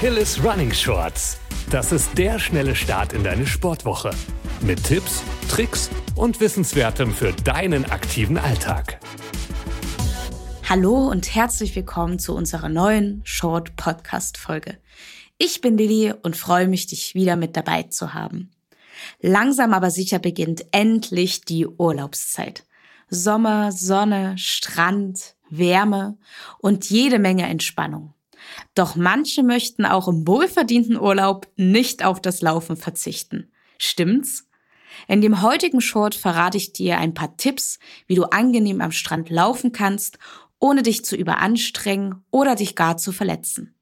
Achilles Running Shorts. Das ist der schnelle Start in deine Sportwoche. Mit Tipps, Tricks und Wissenswertem für deinen aktiven Alltag. Hallo und herzlich willkommen zu unserer neuen Short Podcast Folge. Ich bin Lilly und freue mich, dich wieder mit dabei zu haben. Langsam aber sicher beginnt endlich die Urlaubszeit. Sommer, Sonne, Strand, Wärme und jede Menge Entspannung. Doch manche möchten auch im wohlverdienten Urlaub nicht auf das Laufen verzichten. Stimmt's? In dem heutigen Short verrate ich dir ein paar Tipps, wie du angenehm am Strand laufen kannst, ohne dich zu überanstrengen oder dich gar zu verletzen.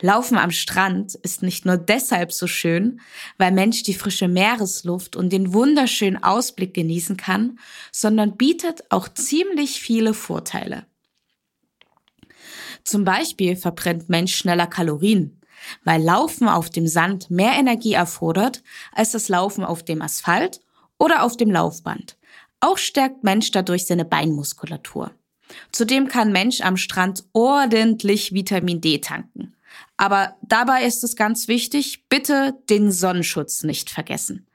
Laufen am Strand ist nicht nur deshalb so schön, weil Mensch die frische Meeresluft und den wunderschönen Ausblick genießen kann, sondern bietet auch ziemlich viele Vorteile. Zum Beispiel verbrennt Mensch schneller Kalorien, weil Laufen auf dem Sand mehr Energie erfordert als das Laufen auf dem Asphalt oder auf dem Laufband. Auch stärkt Mensch dadurch seine Beinmuskulatur. Zudem kann Mensch am Strand ordentlich Vitamin D tanken. Aber dabei ist es ganz wichtig, bitte den Sonnenschutz nicht vergessen.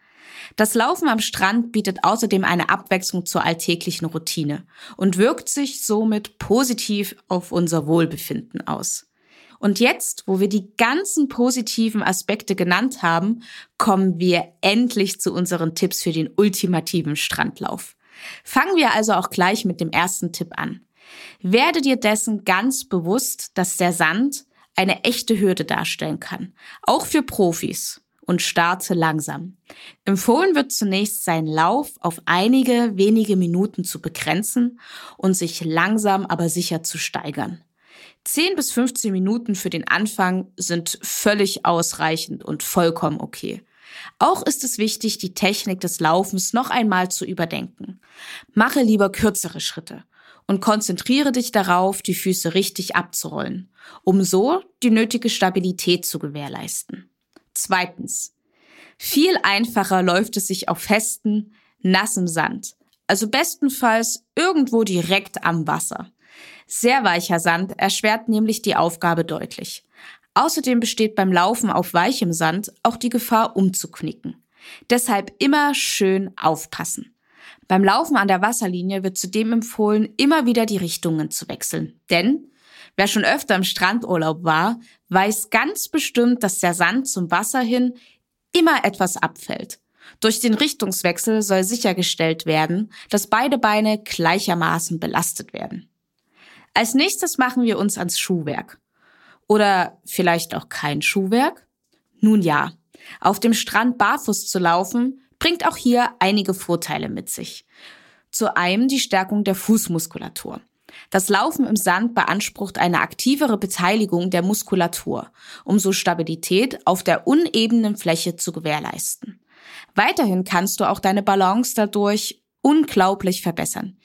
Das Laufen am Strand bietet außerdem eine Abwechslung zur alltäglichen Routine und wirkt sich somit positiv auf unser Wohlbefinden aus. Und jetzt, wo wir die ganzen positiven Aspekte genannt haben, kommen wir endlich zu unseren Tipps für den ultimativen Strandlauf. Fangen wir also auch gleich mit dem ersten Tipp an. Werde dir dessen ganz bewusst, dass der Sand eine echte Hürde darstellen kann, auch für Profis und starte langsam. Empfohlen wird zunächst seinen Lauf auf einige wenige Minuten zu begrenzen und sich langsam aber sicher zu steigern. 10 bis 15 Minuten für den Anfang sind völlig ausreichend und vollkommen okay. Auch ist es wichtig, die Technik des Laufens noch einmal zu überdenken. Mache lieber kürzere Schritte und konzentriere dich darauf, die Füße richtig abzurollen, um so die nötige Stabilität zu gewährleisten. Zweitens. Viel einfacher läuft es sich auf festen, nassem Sand. Also bestenfalls irgendwo direkt am Wasser. Sehr weicher Sand erschwert nämlich die Aufgabe deutlich. Außerdem besteht beim Laufen auf weichem Sand auch die Gefahr umzuknicken. Deshalb immer schön aufpassen. Beim Laufen an der Wasserlinie wird zudem empfohlen, immer wieder die Richtungen zu wechseln. Denn wer schon öfter im Strandurlaub war, weiß ganz bestimmt, dass der Sand zum Wasser hin immer etwas abfällt. Durch den Richtungswechsel soll sichergestellt werden, dass beide Beine gleichermaßen belastet werden. Als nächstes machen wir uns ans Schuhwerk. Oder vielleicht auch kein Schuhwerk? Nun ja, auf dem Strand barfuß zu laufen, bringt auch hier einige Vorteile mit sich. Zu einem die Stärkung der Fußmuskulatur. Das Laufen im Sand beansprucht eine aktivere Beteiligung der Muskulatur, um so Stabilität auf der unebenen Fläche zu gewährleisten. Weiterhin kannst du auch deine Balance dadurch unglaublich verbessern.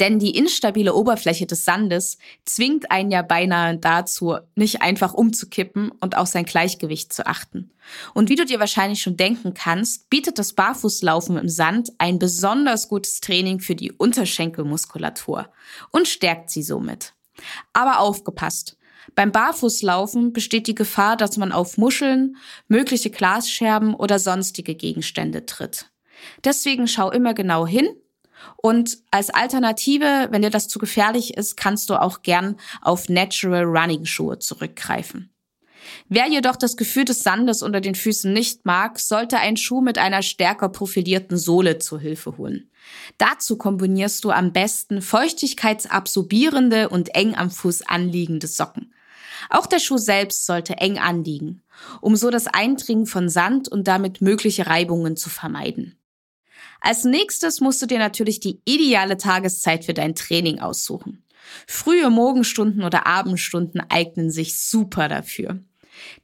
Denn die instabile Oberfläche des Sandes zwingt einen ja beinahe dazu, nicht einfach umzukippen und auf sein Gleichgewicht zu achten. Und wie du dir wahrscheinlich schon denken kannst, bietet das Barfußlaufen im Sand ein besonders gutes Training für die Unterschenkelmuskulatur und stärkt sie somit. Aber aufgepasst! Beim Barfußlaufen besteht die Gefahr, dass man auf Muscheln, mögliche Glasscherben oder sonstige Gegenstände tritt. Deswegen schau immer genau hin und als Alternative, wenn dir das zu gefährlich ist, kannst du auch gern auf Natural Running Schuhe zurückgreifen. Wer jedoch das Gefühl des Sandes unter den Füßen nicht mag, sollte einen Schuh mit einer stärker profilierten Sohle zu Hilfe holen. Dazu kombinierst du am besten feuchtigkeitsabsorbierende und eng am Fuß anliegende Socken. Auch der Schuh selbst sollte eng anliegen, um so das Eindringen von Sand und damit mögliche Reibungen zu vermeiden. Als nächstes musst du dir natürlich die ideale Tageszeit für dein Training aussuchen. Frühe Morgenstunden oder Abendstunden eignen sich super dafür.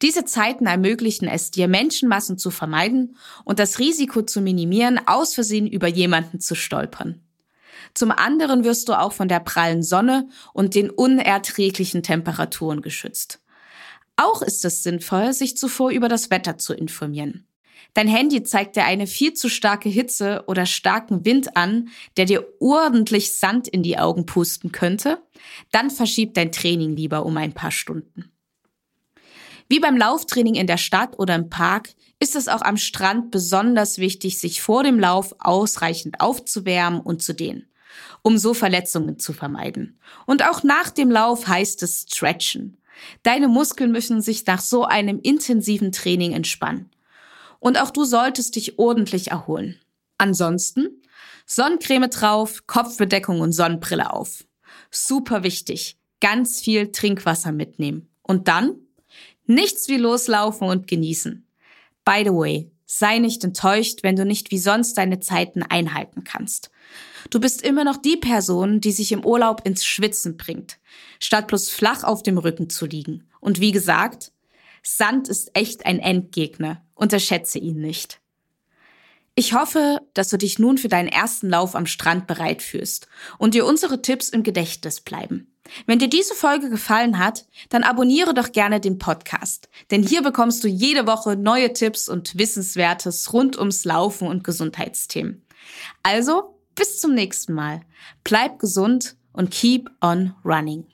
Diese Zeiten ermöglichen es dir, Menschenmassen zu vermeiden und das Risiko zu minimieren, aus Versehen über jemanden zu stolpern. Zum anderen wirst du auch von der prallen Sonne und den unerträglichen Temperaturen geschützt. Auch ist es sinnvoll, sich zuvor über das Wetter zu informieren. Dein Handy zeigt dir eine viel zu starke Hitze oder starken Wind an, der dir ordentlich Sand in die Augen pusten könnte, dann verschieb dein Training lieber um ein paar Stunden. Wie beim Lauftraining in der Stadt oder im Park ist es auch am Strand besonders wichtig, sich vor dem Lauf ausreichend aufzuwärmen und zu dehnen, um so Verletzungen zu vermeiden. Und auch nach dem Lauf heißt es stretchen. Deine Muskeln müssen sich nach so einem intensiven Training entspannen. Und auch du solltest dich ordentlich erholen. Ansonsten Sonnencreme drauf, Kopfbedeckung und Sonnenbrille auf. Super wichtig. Ganz viel Trinkwasser mitnehmen. Und dann nichts wie loslaufen und genießen. By the way, sei nicht enttäuscht, wenn du nicht wie sonst deine Zeiten einhalten kannst. Du bist immer noch die Person, die sich im Urlaub ins Schwitzen bringt, statt bloß flach auf dem Rücken zu liegen. Und wie gesagt, Sand ist echt ein Endgegner. Unterschätze ihn nicht. Ich hoffe, dass du dich nun für deinen ersten Lauf am Strand bereit fühlst und dir unsere Tipps im Gedächtnis bleiben. Wenn dir diese Folge gefallen hat, dann abonniere doch gerne den Podcast, denn hier bekommst du jede Woche neue Tipps und Wissenswertes rund ums Laufen und Gesundheitsthemen. Also, bis zum nächsten Mal. Bleib gesund und keep on running.